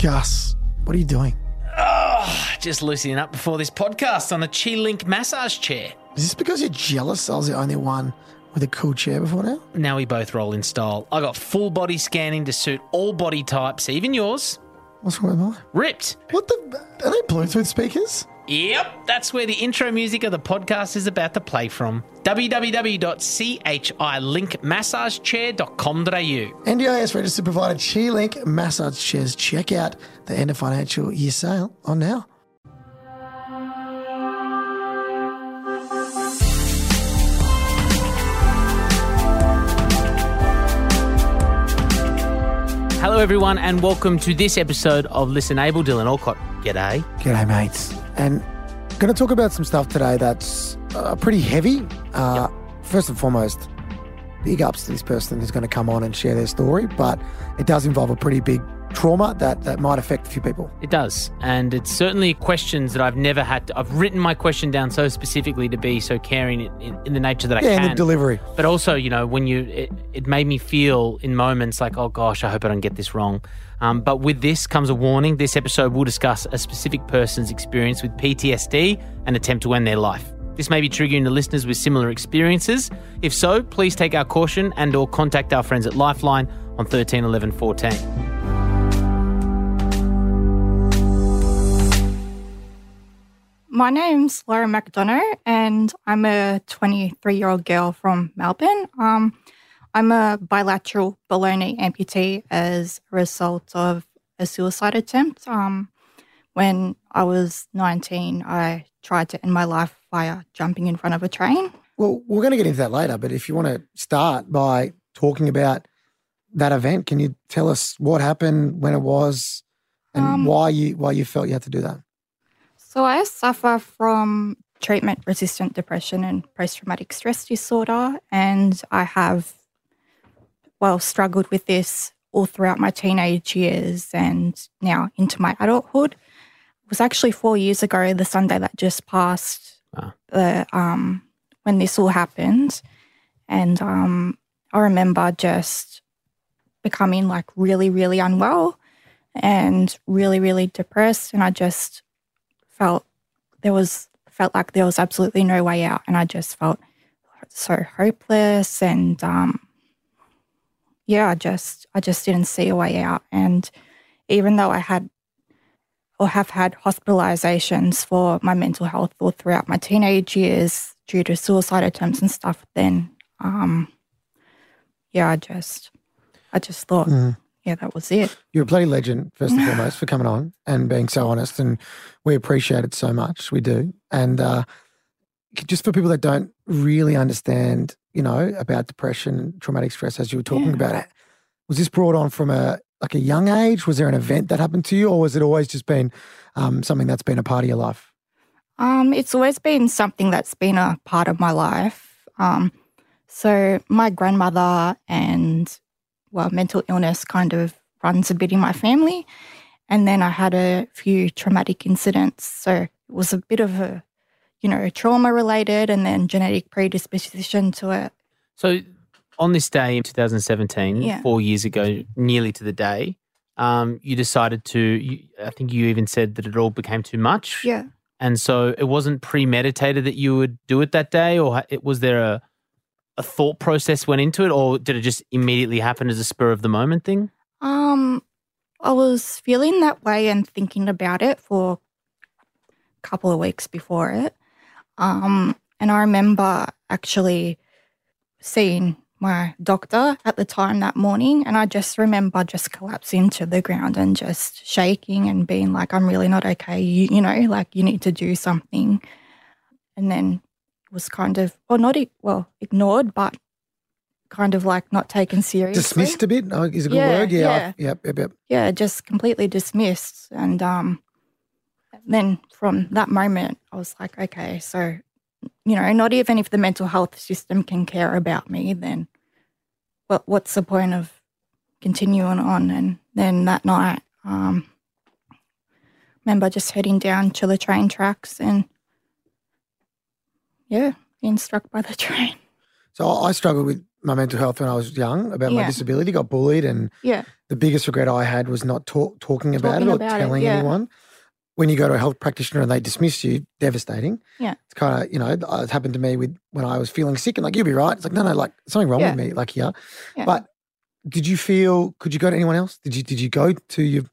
Gus, what are you doing? Ah, just loosening up before this podcast on a Chi Link massage chair. Is this because you're jealous I was the only one with a cool chair before now? Now we both roll in style. I got full body scanning to suit all body types, even yours. What's wrong with mine? Ripped. What the? Are they Bluetooth speakers? Yep, that's where the intro music of the podcast is about to play from. www.chilinkmassagechair.com.au. NDIS registered provider Chi Link massage chairs. Check out the end of financial year sale on now. Hello, everyone, and welcome to this episode of Listen Able. Dylan Alcott. G'day. G'day, mates. And going to talk about some stuff today that's uh, pretty heavy. Uh, First and foremost, big ups to this person who's going to come on and share their story, but it does involve a pretty big trauma that, that might affect a few people. It does. And it's certainly questions that I've never had to. I've written my question down so specifically to be so caring in, in, in the nature that I Yeah, can. and the delivery. But also, you know, when you, it, it made me feel in moments like, oh gosh, I hope I don't get this wrong. Um, but with this comes a warning. This episode will discuss a specific person's experience with PTSD and attempt to end their life. This may be triggering to listeners with similar experiences. If so, please take our caution and or contact our friends at Lifeline on 13 11 14. My name's Laura McDonough, and I'm a 23 year old girl from Melbourne. Um, I'm a bilateral below knee amputee as a result of a suicide attempt. Um, when I was 19, I tried to end my life via jumping in front of a train. Well, we're going to get into that later, but if you want to start by talking about that event, can you tell us what happened, when it was, and Um, why you why you felt you had to do that? So I suffer from treatment resistant depression and post traumatic stress disorder, and I have, well, struggled with this all throughout my teenage years and now into my adulthood. It was actually four years ago, the Sunday that just passed, Wow. the, um, when this all happened. And um, I remember just becoming like really, really unwell and really, really depressed. And I just felt there was felt like there was absolutely no way out, and I just felt so hopeless. And um, yeah, I just I just didn't see a way out. And even though I had or have had hospitalizations for my mental health all throughout my teenage years due to suicide attempts and stuff, then um, yeah, I just I just thought, Mm. Yeah, that was it. You're a bloody legend, first and foremost, for coming on and being so honest, and we appreciate it so much. We do, and uh, just for people that don't really understand, you know, about depression traumatic stress, as you were talking Yeah. about it, was this brought on from a like a young age? Was there an event that happened to you, or was it always just been um, something that's been a part of your life? Um, it's always been something that's been a part of my life. Um, so my grandmother and well, mental illness kind of runs a bit in my family, and then I had a few traumatic incidents. So it was a bit of a, you know, trauma related, and then genetic predisposition to it. So, on this day in 2017, Yeah. four years ago, nearly to the day, um, you decided to. You, I think you even said that it all became too much. Yeah. And so it wasn't premeditated that you would do it that day, or it, was there a a thought process went into it, or did it just immediately happen as a spur of the moment thing? Um, I was feeling that way and thinking about it for a couple of weeks before it. Um, and I remember actually seeing my doctor at the time that morning, and I just remember just collapsing to the ground and just shaking and being like, "I'm really not okay." You, you know, like you need to do something. And then was kind of, or not well ignored, but kind of like not taken seriously Dismissed a bit is a good Yeah, word. Yeah, I- yeah. yep, yep, yep. yeah, just completely dismissed. And um, then from that moment, I was like, okay, so, you know, not even if the mental health system can care about me, then what, what's the point of continuing on? And then that night, um, remember just heading down to the train tracks and, yeah, being struck by the train. So I struggled with my mental health when I was young about my disability, got bullied and Yeah. the biggest regret I had was not talk, talking about Talking it or about it, telling yeah. anyone. When you go to a health practitioner and they dismiss you, devastating. Yeah. It's kind of, you know, it happened to me with when I was feeling sick and like, you'll be right. It's like, no, no, like something wrong Yeah. with me, like. Yeah. But did you feel, could you go to anyone else? Did you, did you go to your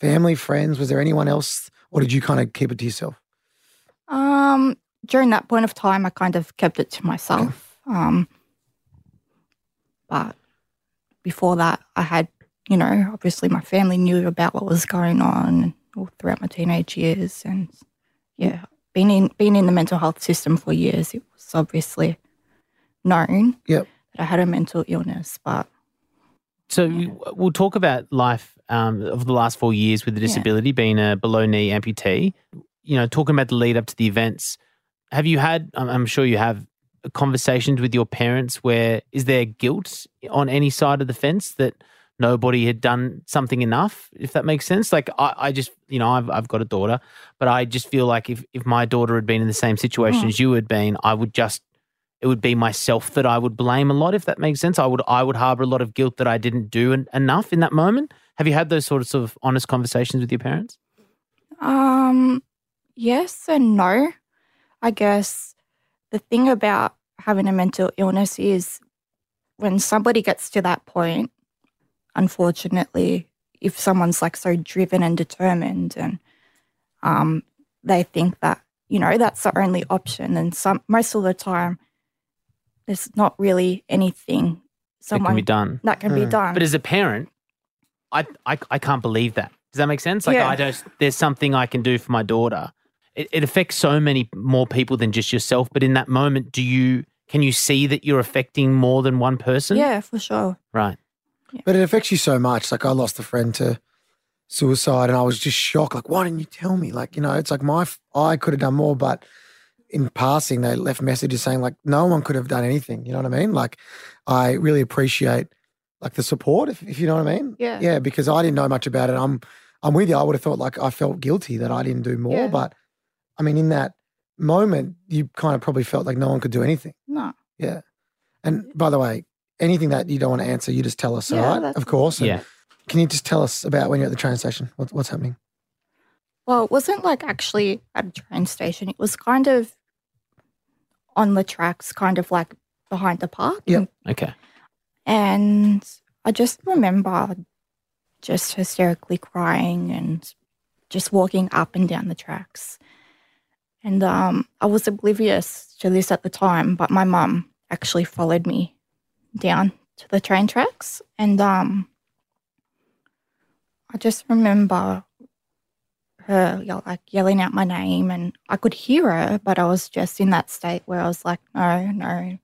family, friends? Was there anyone else or did you kind of keep it to yourself? Um, during that point of time, I kind of kept it to myself. Um, but before that, I had, you know, obviously my family knew about what was going on all throughout my teenage years, and yeah, being in being in the mental health system for years, it was obviously known Yep. that I had a mental illness. But So you- we'll talk about life um, of the last four years with the Yeah. disability, being a below knee amputee. You know, talking about the lead up to the events. Have you had? I'm- sure you have conversations with your parents. Where is there guilt on any side of the fence that nobody had done something enough? If that makes sense. Like I, I just, you know, I've I've got a daughter, but I just feel like if if my daughter had been in the same situation Mm. as you had been, I would just it would be myself that I would blame a lot if that makes sense. I would I would harbor a lot of guilt that I didn't do en- enough in that moment. Have you had those sorts of honest conversations with your parents? Um, yes and no. I guess the thing about having a mental illness is when somebody gets to that point, unfortunately, if someone's like so driven and determined and um, they think that, you know, that's the only option. And some most of the time, there's not really anything that can someone be done. that can be Mm. done. But as a parent, I, I I can't believe that. Does that make sense? Like Yeah. I just there's something I can do for my daughter. It, it affects so many more people than just yourself. But in that moment, do you can you see that you're affecting more than one person? yeah, for sure. Right. But it affects you so much. Like I lost a friend to suicide, and I was just shocked. Like, why didn't you tell me? Like, you know, it's like my I could have done more, but in passing, they left messages saying like no one could have done anything. You know what I mean? Like, I really appreciate like the support, if, if you know what I mean. Yeah. Yeah, because I didn't know much about it. I'm I'm with you. I would have thought like I felt guilty that I didn't do more, Yeah. but I mean, in that moment, you kind of probably felt like no one could do anything. No. Yeah. And by the way, anything that you don't want to answer, you just tell us, Yeah, all right? Of course. And Yeah. Can you just tell us about when you're at the train station? What, what's happening? Well, it wasn't like actually at a train station. It was kind of on the tracks, kind of like behind the park. Yeah. Okay. And I just remember just hysterically crying and just walking up and down the tracks. And um, I was oblivious to this at the time, but my mum actually followed me down to the train tracks. And um, I just remember her yell, like yelling out my name, and I could hear her, but I was just in that state where I was like, no, no,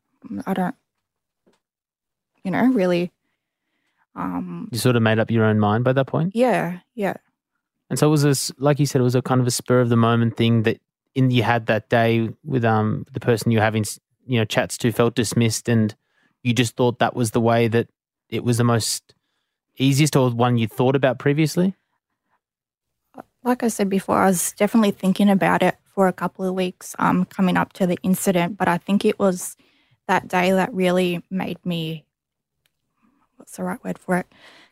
I don't, you know, really. Um, You sort of made up your own mind by that point. yeah, yeah, And so it was this, like you said, it was a kind of a spur of the moment thing that in you had that day with um the person you're having you know chats to felt dismissed, and you just thought that was the way that it was the most easiest or one you thought about previously. like I said before, I was definitely thinking about it for a couple of weeks um, coming up to the incident, but I think it was that day that really made me, what's the right word for it,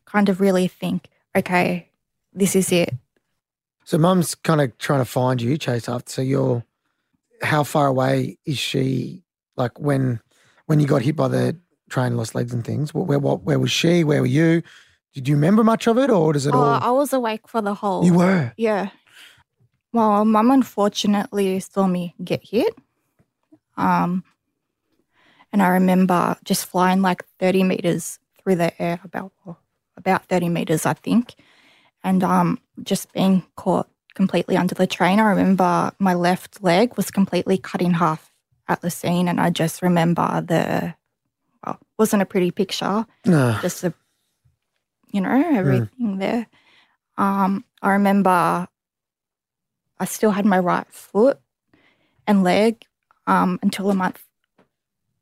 kind of really think, okay, this is it. So mum's kind of trying to find you, chase after. So you're, how far away is she? Like when, when you got hit by the train, lost legs and things. Where, where, what, where was she? Where were you? Did you remember much of it, or does it Oh, all? I was awake for the whole. You were. Yeah. Well, mum unfortunately saw me get hit. Um, and I remember just flying like 30 meters through the air, about about 30 meters, I think, and um, just being caught completely under the train. I remember my left leg was completely cut in half at the scene, and I just remember the well, wasn't a pretty picture No. just the, you know, everything there. Um, I remember I still had my right foot and leg um, until a month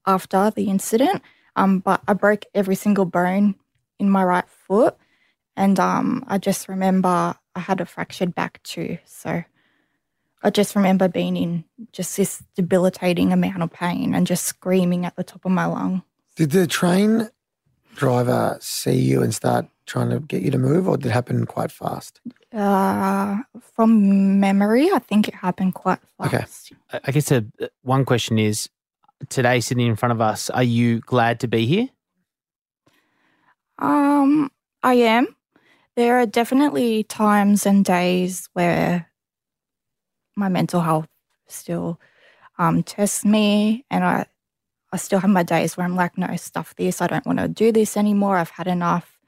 after the incident. Um, but I broke every single bone in my right foot, and um, I just remember I had a fractured back too. So I just remember being in just this debilitating amount of pain and just screaming at the top of my lung. Did the train driver see you and start trying to get you to move, or did it happen quite fast? Uh, from memory, I think it happened quite fast. I I guess a, one question is today, sitting in front of us, are you glad to be here? Um, I am. There are definitely times and days where my mental health still um, tests me, and I, I still have my days where I'm like, no, stuff this. I don't want to do this anymore. I've had enough.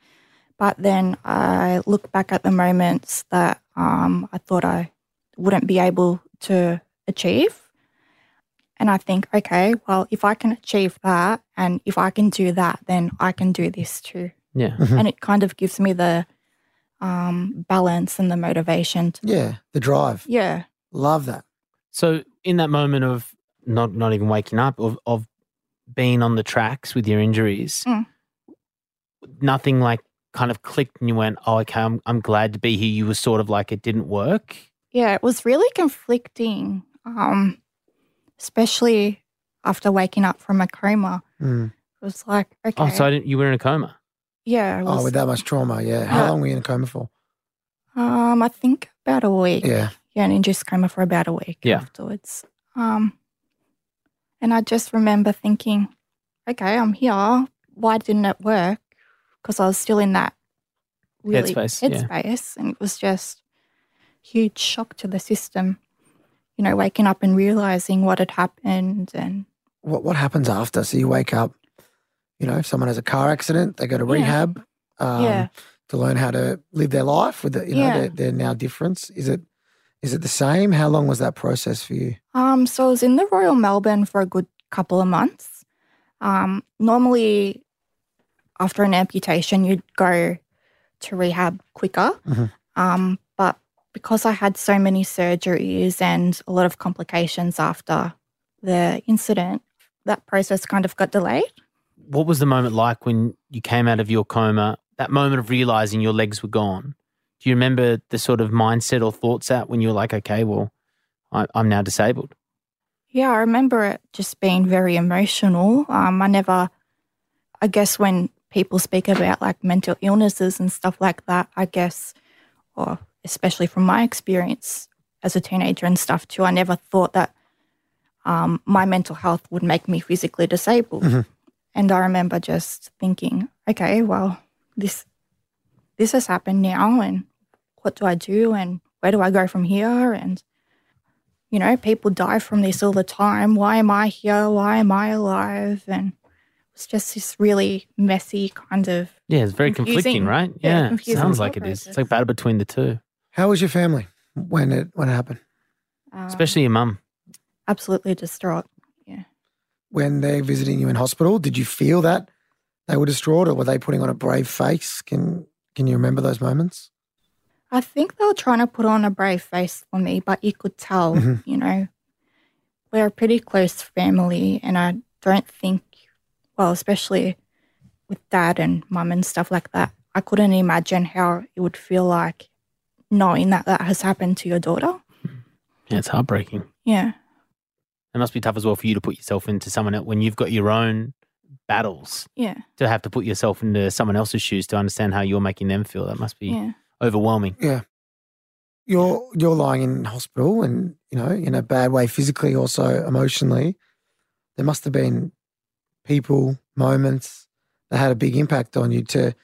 But then I look back at the moments that um, I thought I wouldn't be able to achieve. And I think, okay, well, if I can achieve that and if I can do that, then I can do this too Yeah. and it kind of gives me the um, balance and the motivation. To, Yeah, the drive. yeah, Love that. So in that moment of not not even waking up, of of being on the tracks with your injuries, Mm. nothing like kind of clicked and you went, Oh, okay, I'm I'm glad to be here. You were sort of like it didn't work. yeah, it was really conflicting, um, especially after waking up from a coma. Mm. It was like, okay, Oh, so I didn't, you were in a coma. Yeah, it was, Oh, with that much trauma, yeah. How Yeah. long were you in a coma for? um, I think about a week. Yeah. yeah, an induced coma for about a week Yeah. afterwards. Um, and I just remember thinking, okay, I'm here. Why didn't it work? Because I was still in that really Headspace, yeah. headspace, and it was just huge shock to the system. You know, waking up and realizing what had happened, and What what happens after? So you wake up, you know, if someone has a car accident, they go to Yeah. rehab um, Yeah. to learn how to live their life with the, you know, Yeah. their, their now difference. Is it is it the same? How long was that process for you? Um, so I was in the Royal Melbourne for a good couple of months. Um, normally, after an amputation, you'd go to rehab quicker. Mhm. Um, but because I had so many surgeries and a lot of complications after the incident, that process kind of got delayed. What was the moment like when you came out of your coma? That moment of realizing your legs were gone. Do you remember the sort of mindset or thoughts at when you were like, okay, well, I, I'm now disabled? Yeah, I remember it just being very emotional. Um, I never, I guess, when people speak about like mental illnesses and stuff like that, I guess, or especially from my experience as a teenager and stuff too, I never thought that um, my mental health would make me physically disabled. Mhm. And I remember just thinking, okay, well, this this has happened now, and what do I do, and where do I go from here, and you know, people die from this all the time. Why am I here? Why am I alive? And it's just this really messy kind of. Yeah, it's very conflicting, right? Yeah, Yeah, confusing sounds thought like it is. It's like battle between the two, How was your family when it when it happened? Um, especially your mum. absolutely distraught. When they're visiting you in hospital, did you feel that they were distraught, or were they putting on a brave face? Can Can you remember those moments? I think they were trying to put on a brave face for me, but you could tell, Mhm. you know, we're a pretty close family, and I don't think, well, especially with dad and mum and stuff like that, I couldn't imagine how it would feel like knowing that that has happened to your daughter. Yeah, it's heartbreaking. Yeah. It must be tough as well for you to put yourself into someone else when you've got your own battles Yeah. to have to put yourself into someone else's shoes to understand how you're making them feel. That must be Yeah. overwhelming. Yeah. You're you're lying in hospital, and you know, in a bad way, physically, also emotionally. There must have been people, moments that had a big impact on you to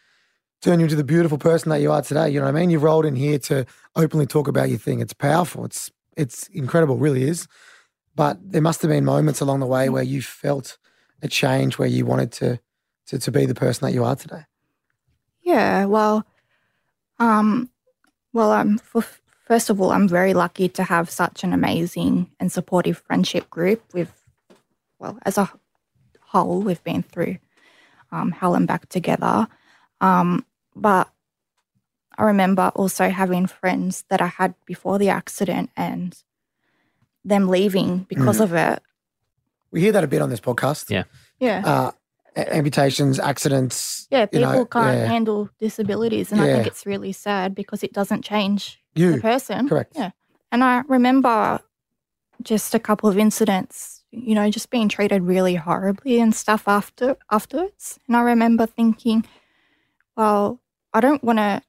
turn you into the beautiful person that you are today. You know what I mean? You've rolled in here to openly talk about your thing. It's powerful. It's it's incredible, really is. But there must have been moments along the way where you felt a change, where you wanted to to, to be the person that you are today. Yeah, well, um, well, I'm f- first of all, I'm very lucky to have such an amazing and supportive friendship group. With, well, as a whole, we've been through um, hell and back together. Um, but I remember also having friends that I had before the accident and them leaving because of it. We hear that a bit on this podcast. Yeah. Yeah. Uh, amputations, accidents. yeah, you people know, can't yeah. handle disabilities. And I think it's really sad because it doesn't change the person. correct. Yeah. And I remember just a couple of incidents, you know, just being treated really horribly and stuff after afterwards. And I remember thinking, well, I don't want to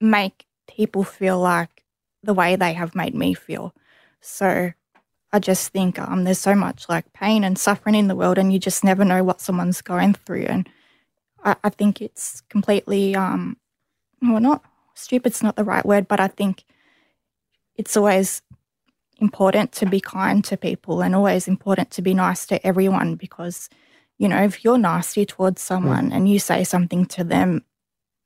make people feel like the way they have made me feel. So I just think um, there's so much like pain and suffering in the world, and you just never know what someone's going through. And I, I think it's completely, um, well, not stupid's not the right word, but I think it's always important to be kind to people and always important to be nice to everyone because, you know, if you're nasty towards someone and you say something to them,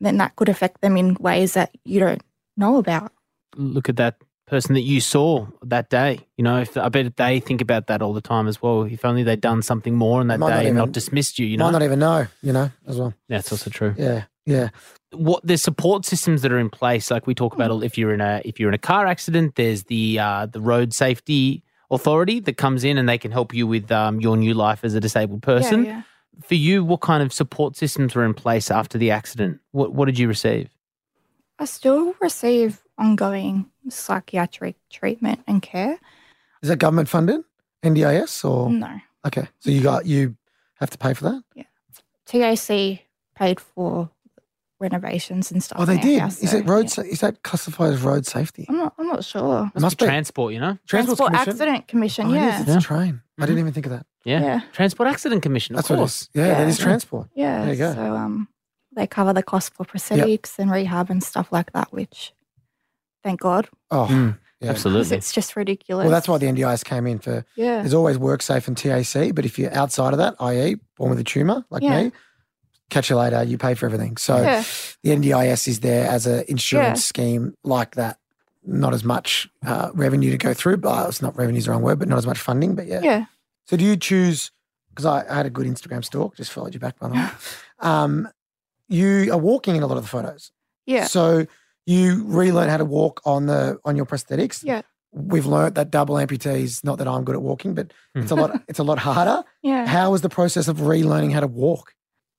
then that could affect them in ways that you don't know about. Look at that person that you saw that day. You know, if I bet they think about that all the time as well. If only they'd done something more on that Might not day and not dismissed you. You know, Might not even know, you know, as well. Yeah, that's also true. Yeah, yeah. what the support systems that are in place like we talk about if you're in a if you're in a car accident there's the uh, the road safety authority that comes in and they can help you with um, your new life as a disabled person Yeah, yeah. for you what kind of support systems were in place after the accident what what did you receive I still receive ongoing psychiatric treatment and care. Is that government funded? NDIS or No. okay? So you got you have to pay for that? Yeah, TAC paid for renovations and stuff. Oh, they did. house, Is so, it road? yeah. sa- Is that classified as road safety? I'm not. I'm not sure. It must be be. transport you know Transport Transport Commission? Accident Commission. Oh, yeah. It's Yeah. a train. I didn't even think of that. yeah, yeah. transport accident commission of That's what it course. Yeah, that Yeah. is transport. Yeah. There you go. So um, they cover the cost for prosthetics and rehab and stuff like that. Which, thank God, Oh, Mm, yeah. 'cause absolutely it's just ridiculous. Well, that's why the NDIS came in for. Yeah. There's always WorkSafe and TAC, but if you're outside of that, i.e., born with a tumor like Yeah. me, catch you later. You pay for everything. So Yeah. the NDIS is there as an insurance Yeah. scheme like that. Not as much uh, revenue to go through, but it's not revenue is the wrong word, but not as much funding. But yeah. Yeah. So do you choose? Because I, I had a good Instagram stalk, just followed you back by the way. Um, you are walking in a lot of the photos. Yeah. So you relearn how to walk on the on your prosthetics. Yeah. We've learnt that double amputees. Not that I'm good at walking, but it's a lot. It's a lot harder. Yeah. How was the process of relearning how to walk?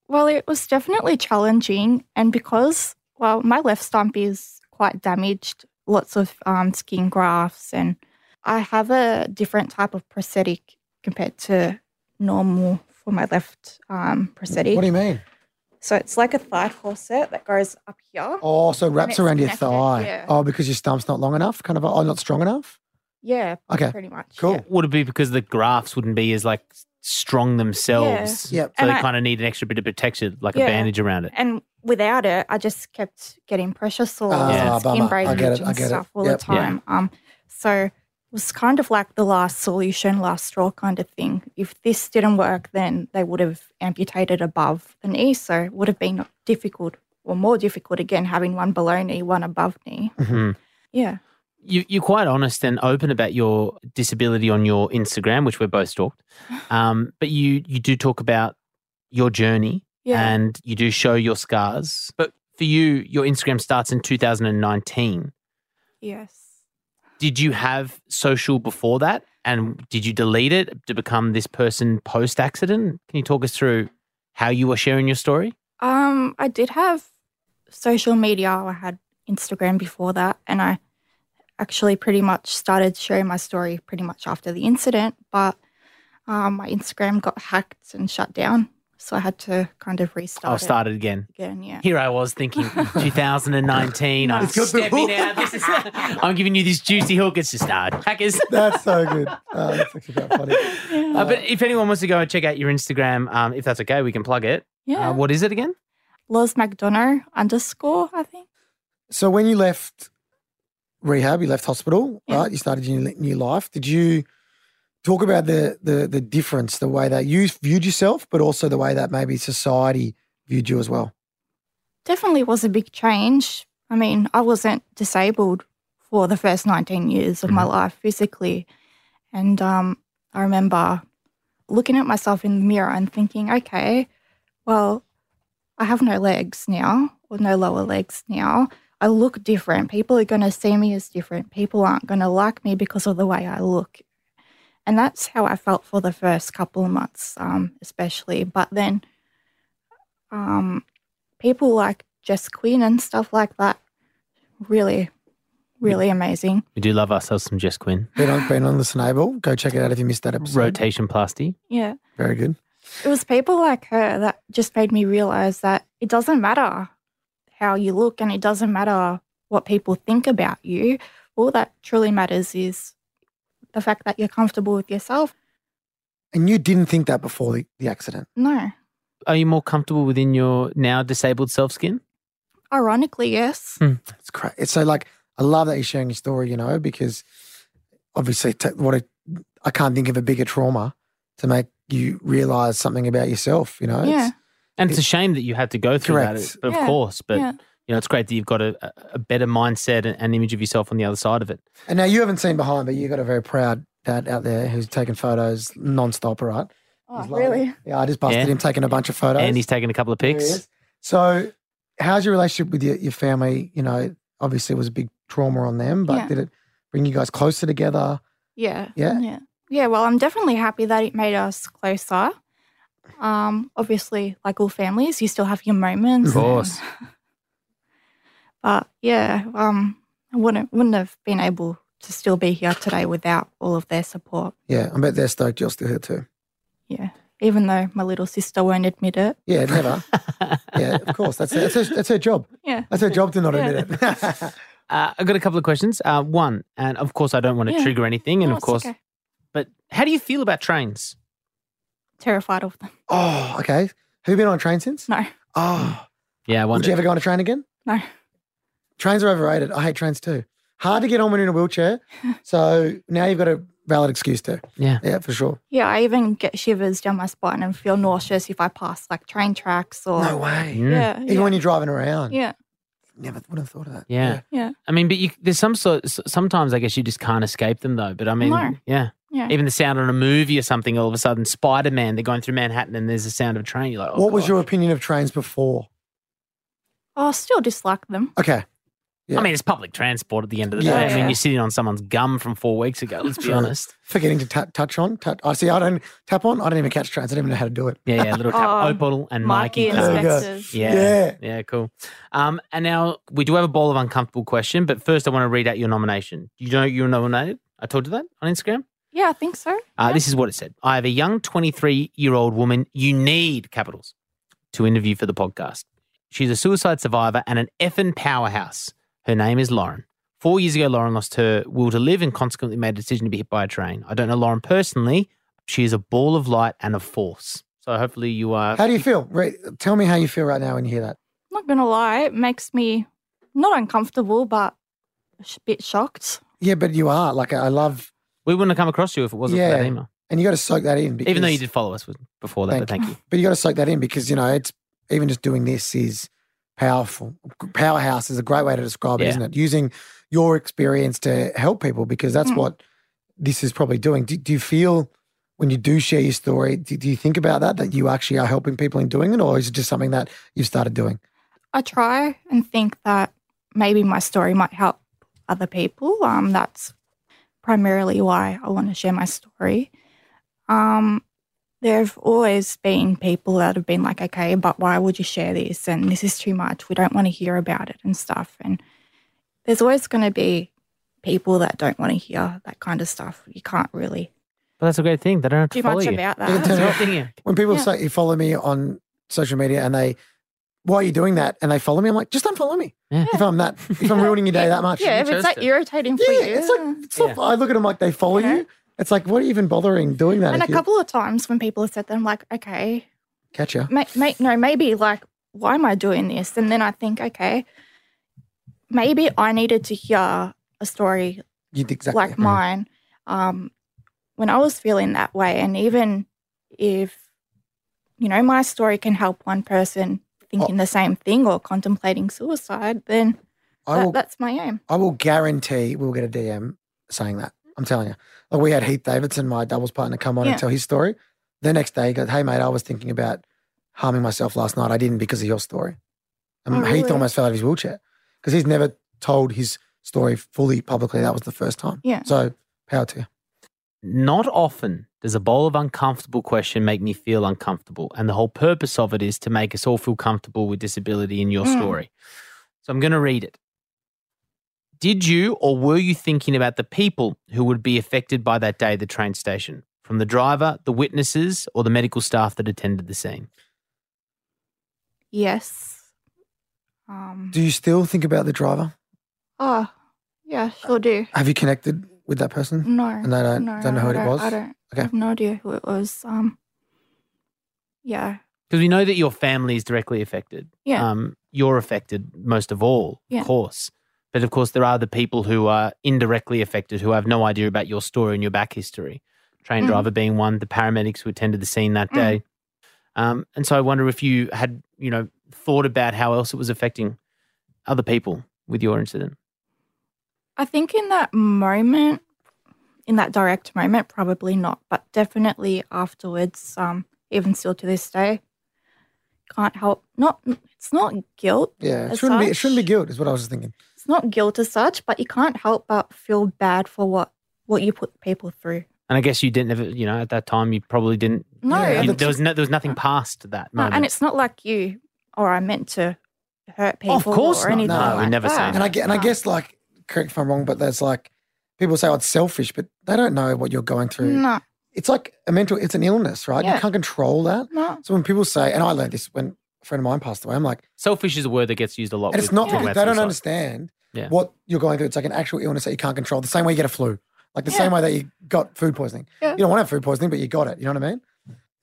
Well, it was definitely challenging. And because, well, my left stump is quite damaged, lots of um, skin grafts, and I have a different type of prosthetic compared to normal for my left um, prosthetic. What do you mean? So it's like a thigh corset that goes up here. Oh, so it wraps it's around your connected, thigh. yeah. Oh, because your stump's not long enough, kind of. Oh, not strong enough. Yeah, Okay. pretty much. Cool. yeah. would it be because the grafts wouldn't be as like strong themselves Yep. so And they I- kind of need an extra bit of protection like a Yeah. bandage around it And without it, I just kept getting pressure sores Ah, and skin bummer. I get it, I and get it. stuff all Yep. the Yeah. time. Um, so it was kind of like the last solution, last straw kind of thing. If this didn't work, then they would have amputated above the knee. So it would have been difficult or more difficult again, having one below knee, one above knee. Mhm. Yeah. you, you're quite honest and open about your disability on your Instagram, which we're both stalked. Um, but you you do talk about your journey Yeah. and you do show your scars. But for you, your Instagram starts in 2019. yes. Did you have social before that? And did you delete it to become this person post accident? Can you talk us through how you were sharing your story? Um, I did have social media. I had Instagram before that, and I actually pretty much started sharing my story pretty much after the incident. But um, my Instagram got hacked and shut down, so I had to kind of restart. I'll it start it again. again. Yeah. Here I was thinking 2019. I'm It's got the stepping out. This is, I'm giving you this juicy hook. It's just uh, hackers. That's so good. Oh, that's actually quite funny. Yeah. Uh, but if anyone wants to go and check out your Instagram, um, if that's okay, we can plug it. yeah. Uh, what is it again? Loz McDonough underscore. I think. So when you left rehab, you left hospital, Yeah. right? You started your new- new life. Did you talk about the the the difference, the way that you viewed yourself, but also the way that maybe society viewed you as well? definitely was a big change. I mean, I wasn't disabled for the first 19 years of my Mhm. life physically. And um, I remember looking at myself in the mirror and thinking, okay, well, I have no legs now, or no lower legs now. I look different. People are going to see me as different. People aren't going to like me because of the way I look. And that's how I felt for the first couple of months, um, especially. But then um, people like Jess Quinn and stuff like that, really, really amazing. We do love ourselves some Jess Quinn. Been on been on Listen Able. Go check it out if you missed that episode. Rotationplasty. Yeah. Very good. It was people like her that just made me realize that it doesn't matter how you look and it doesn't matter what people think about you. All that truly matters is the fact that you're comfortable with yourself. And you didn't think that before the, the accident. No. Are you more comfortable within your now disabled self skin? Ironically, yes. Hmm. It's great. It's so like I love that you're sharing your story. You know, because obviously, t- what a, I can't think of a bigger trauma to make you realize something about yourself. You know, Yeah. It's- And it's a shame that you had to go through Correct. that, of Yeah, course. But yeah. You know, it's great that you've got a, a- a better mindset and an image of yourself on the other side of it. And now you haven't seen behind, but you've got a very proud dad out there who's taking photos non-stop, right? Oh, He's really? Yeah, I just busted Yeah. him taking a bunch of photos. And he's taken a couple of pics. So, how's your relationship with your, your family? You know, obviously it was a big trauma on them, but Yeah. did it bring you guys closer together? Yeah. Yeah? Yeah. Yeah. Well, I'm definitely happy that it made us closer. Um, obviously, like all families, you still have your moments. Of course. and- but yeah, um, I wouldn't wouldn't have been able to still be here today without all of their support. Yeah, I bet they're stoked you're still here too. Yeah. Even though my little sister won't admit it. Yeah, never. yeah, of course. That's that's her, that's her job. Yeah. That's her job to not Yeah. admit it. Uh, I've got a couple of questions. Uh, one, and of course, I don't want to Yeah. trigger anything, and No, of course, okay. but how do you feel about trains? terrified of them. oh, okay. Have you been on a train since? No. Oh, Yeah, I would you ever go on a train again? No. Trains are overrated. I hate trains too. Hard to get on when you're in a wheelchair. So now you've got a valid excuse to. Yeah. Yeah, for sure. Yeah, I even get shivers down my spine and feel nauseous if I pass like train tracks or No way. Mm. Yeah. Even yeah. when you're driving around. yeah. Never would have thought of that. Yeah. Yeah. I mean, but you, there's some sort. Sometimes I guess you just can't escape them, though. But I mean, No. yeah. Yeah. Even the sound on a movie or something. All of a sudden, Spider Man. They're going through Manhattan, and there's the sound of a train. You're like, oh, what was your opinion of trains before? Oh, I still dislike them. Okay. Yeah. I mean, it's public transport at the end of the Yeah. day. I mean, you're sitting on someone's gum from four weeks ago. Let's be honest. Forgetting to ta- touch on. Touch. I see. I don't tap on. I don't even catch trains. I don't even know how to do it. Yeah, yeah. Little tap. Oh, Opal and Myki Myki. and There we go. Spectres. Yeah. Yeah. Yeah, cool. Um, and now we do have a bowl of uncomfortable question, but first I want to read out your nomination. You know you were nominated? I told you that on Instagram? Yeah, I think so. Uh, This is what it said. I have a young 23 year old woman, you need capitals, to interview for the podcast. She's a suicide survivor and an effing powerhouse. Her name is Lauren. Four years ago, Lauren lost her will to live and consequently made a decision to be hit by a train. I don't know Lauren personally. She is a ball of light and of force. So hopefully you are. How do you feel? Right, tell me how you feel right now when you hear that. I'm not gonna lie, it makes me not uncomfortable, but a bit shocked. Yeah, but you are. Like, I love, we wouldn't have come across you if it wasn't for that email. and you got to soak that in. Because, Even though you did follow us before that, Thank but thank you. But you got to soak that in because, you know, it's even just doing this is powerful. Powerhouse is a great way to describe it, Yeah. isn't it? Using your experience to help people because that's Mm. what this is probably doing. Do, do you feel when you do share your story, do, do you think about that, that you actually are helping people in doing it, or is it just something that you've started doing? I try and think that maybe my story might help other people. Um, that's primarily why I want to share my story. Um, there have always been people that have been like, okay, but why would you share this? And this is too much. We don't want to hear about it and stuff. And there's always going to be people that don't want to hear that kind of stuff. You can't really But that's a great thing. They don't have to do follow much you. about You can that. turn it That's a off. good thing, yeah. When people Yeah. say you follow me on social media and they, why are you doing that? And they follow me, I'm like, just unfollow me. Yeah. If I'm that, if I'm ruining your day that much. yeah, if it's that to. irritating for Yeah, you. it's like it's not, I look at them like they follow Yeah. you. It's like, what are you even bothering doing that? and a you- couple of times when people have said that, I'm like, okay, catch you. no, maybe like, why am I doing this? And then I think, okay, maybe I needed to hear a story exactly like mine um, when I was feeling that way. And even if, you know, my story can help one person thinking the same thing or contemplating suicide, then that, will. that's my aim. I will guarantee we'll get a DM saying that. I'm telling you. Like we had Heath Davidson, my doubles partner, come on Yeah. and tell his story. The next day, he goes, "Hey mate, I was thinking about harming myself last night. I didn't because of your story." And Oh, Heath really? almost fell out of his wheelchair because he's never told his story fully publicly. That was the first time. Yeah. So power to you. Not often does a bowl of uncomfortable question make me feel uncomfortable. And the whole purpose of it is to make us all feel comfortable with disability in your Mm. story. So I'm going to read it. Did you or were you thinking about the people who would be affected by that day at the train station? From the driver, the witnesses, or the medical staff that attended the scene? Yes. Um, Do you still think about the driver? oh, yeah, sure do. Have you connected with that person? No. And they don't, no, don't know who I it was? I don't. Okay. I have no idea who it was. Um, yeah. Because we know that your family is directly affected. Yeah. Um, you're affected most of all, Yeah. of course. But of course, there are the people who are indirectly affected who have no idea about your story and your back history. Train Mm. driver being one, the paramedics who attended the scene that Mm. day. Um, and so I wonder if you had, you know, thought about how else it was affecting other people with your incident. I think in that moment, in that direct moment, probably not, but definitely afterwards, um, even still to this day, can't help. Not, it's not guilt. Yeah, it shouldn't be. It shouldn't be guilt. Is what I was thinking. It's not guilt as such, but you can't help but feel bad for what what you put people through. And I guess you didn't ever, you know, at that time, you probably didn't. No, Yeah, you- it's- there was no, there was nothing past that no, moment. and it's not like you or I meant to hurt oh, people Of course or not. anything No, like we never say that. that. And I get, and I guess like, correct if I'm wrong, but there's like, people say, "Oh, it's selfish," but they don't know what you're going through. no, It's like a mental. It's an illness, right? You can't control that. no, So when people say, and I learned this when a friend of mine passed away, I'm like, Selfish is a word that gets used a lot. and it's with not talking because they don't understand Yeah. what you're going through. It's like an actual illness that you can't control. The same way you get a flu, like the Yeah. same way that you got food poisoning. Yeah. You don't want to have food poisoning, but you got it. You know what I mean?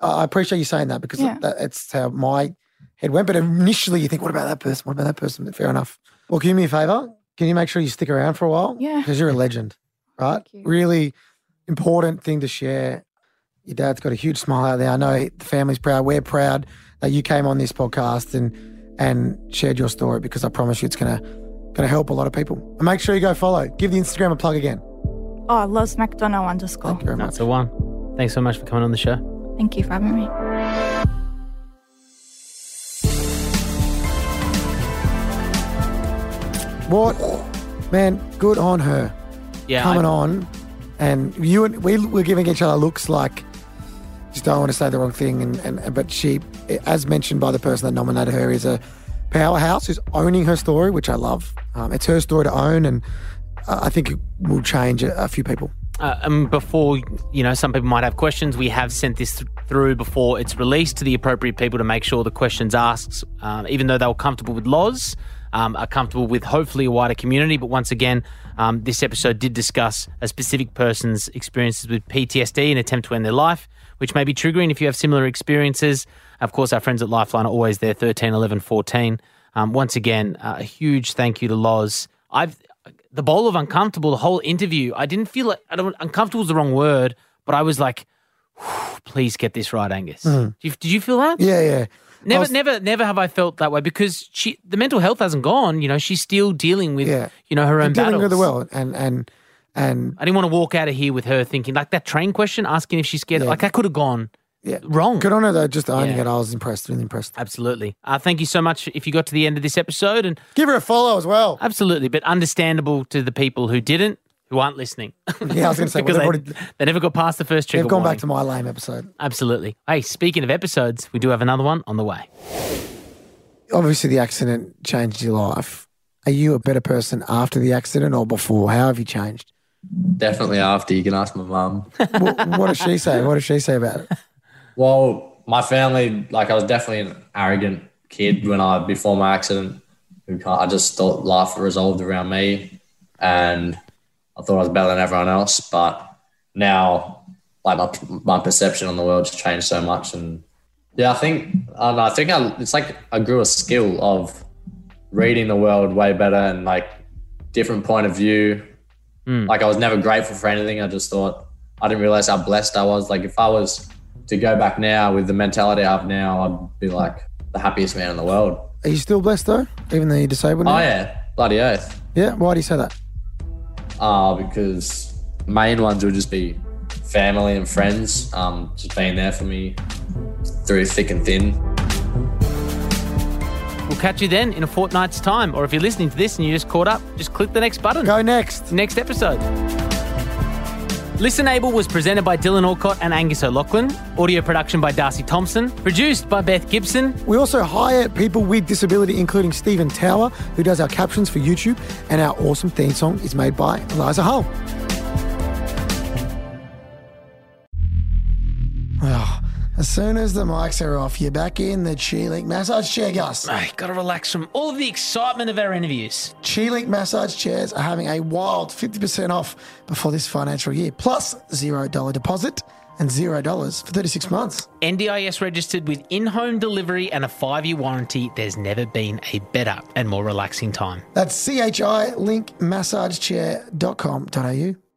Uh, I appreciate you saying that because Yeah. that, it's how my head went. But initially, you think, what about that person? What about that person? But fair enough. Well, can you do me a favor? Can you make sure you stick around for a while? Yeah. Because you're a legend, right? Thank you. Really important thing to share. Your dad's got a huge smile out there. I know the family's proud. We're proud that you came on this podcast and and shared your story because I promise you it's gonna gonna help a lot of people. And make sure you go follow. Give the Instagram a plug again. Oh, Loz McDonough underscore. Thank you very much. That's the one. Thanks so much for coming on the show. Thank you for having me. What man, good on her. Yeah, coming I- on, and you and we were giving each other looks like just don't want to say the wrong thing. And, and but she, as mentioned by the person that nominated her, is a powerhouse who's owning her story, which I love. Um, it's her story to own, and I think it will change a, a few people. Uh, and before, you know, some people might have questions. We have sent this th- through before it's released to the appropriate people to make sure the questions asked, um, even though they were comfortable with Loz, um, are comfortable with hopefully a wider community. But once again, um, this episode did discuss a specific person's experiences with PTSD and attempt to end their life, which may be triggering if you have similar experiences. Of course, our friends at Lifeline are always there 13, 11, 14. Um, once again, uh, a huge thank you to Loz. I've the bowl of uncomfortable, the whole interview. I didn't feel like I don't uncomfortable is the wrong word, but I was like, please get this right, Angus. Did, you, did you feel that? Yeah, yeah. Never, was- never, never have I felt that way because she, the mental health hasn't gone. You know, she's still dealing with, Yeah. you know, her own dealing battles. really well, and and and I didn't want to walk out of here with her thinking like that train question, asking if she's scared. Yeah. Like that could have gone yeah, wrong. good on her though. Just owning Yeah. it, I was impressed. Really impressed. Absolutely. Uh, thank you so much if you got to the end of this episode, and Give her a follow as well. absolutely, but understandable to the people who didn't, who aren't listening. Yeah, I was going to say because well, they, already, they never got past the first trigger they've gone warning. back to my lame episode. Absolutely. Hey, speaking of episodes, we do have another one on the way. Obviously, the accident changed your life. Are you a better person after the accident or before? How have you changed? Definitely after. You can ask my mum. what, what does she say? What does she say about it? well, my family, like I was definitely an arrogant kid when I before my accident. Who I just thought life resolved around me, and I thought I was better than everyone else. But now, like my my perception on the world's changed so much, and yeah, I think I don't know. I think I, it's like I grew a skill of reading the world way better and like different point of view. Like I was never grateful for anything. I just thought I didn't realize how blessed I was. Like if I was to go back now with the mentality I have now, I'd be like the happiest man in the world. Are you still blessed though, even though you're disabled now? Oh yeah, bloody oath. Yeah. Why do you say that? Uh, because main ones would just be family and friends, um, just being there for me through thick and thin. We'll catch you then in a fortnight's time. Or if you're listening to this and you just caught up, just click the next button. Go next. Next episode. Listen Able was presented by Dylan Alcott and Angus O'Loughlin. Audio production by Darcy Thompson. Produced by Beth Gibson. We also hire people with disability, including Stephen Tower, who does our captions for YouTube, and our awesome theme song is made by Eliza Hull. As soon as the mics are off, you're back in the Chi-Link massage chair, Gus. Hey, gotta relax from all of the excitement of our interviews. Chi-Link massage chairs are having a wild 50% off before this financial year, plus $0 deposit and $0 for 36 months. NDIS registered with in home delivery and a five year warranty. There's never been a better and more relaxing time. That's chilinkmassagechair.com.au.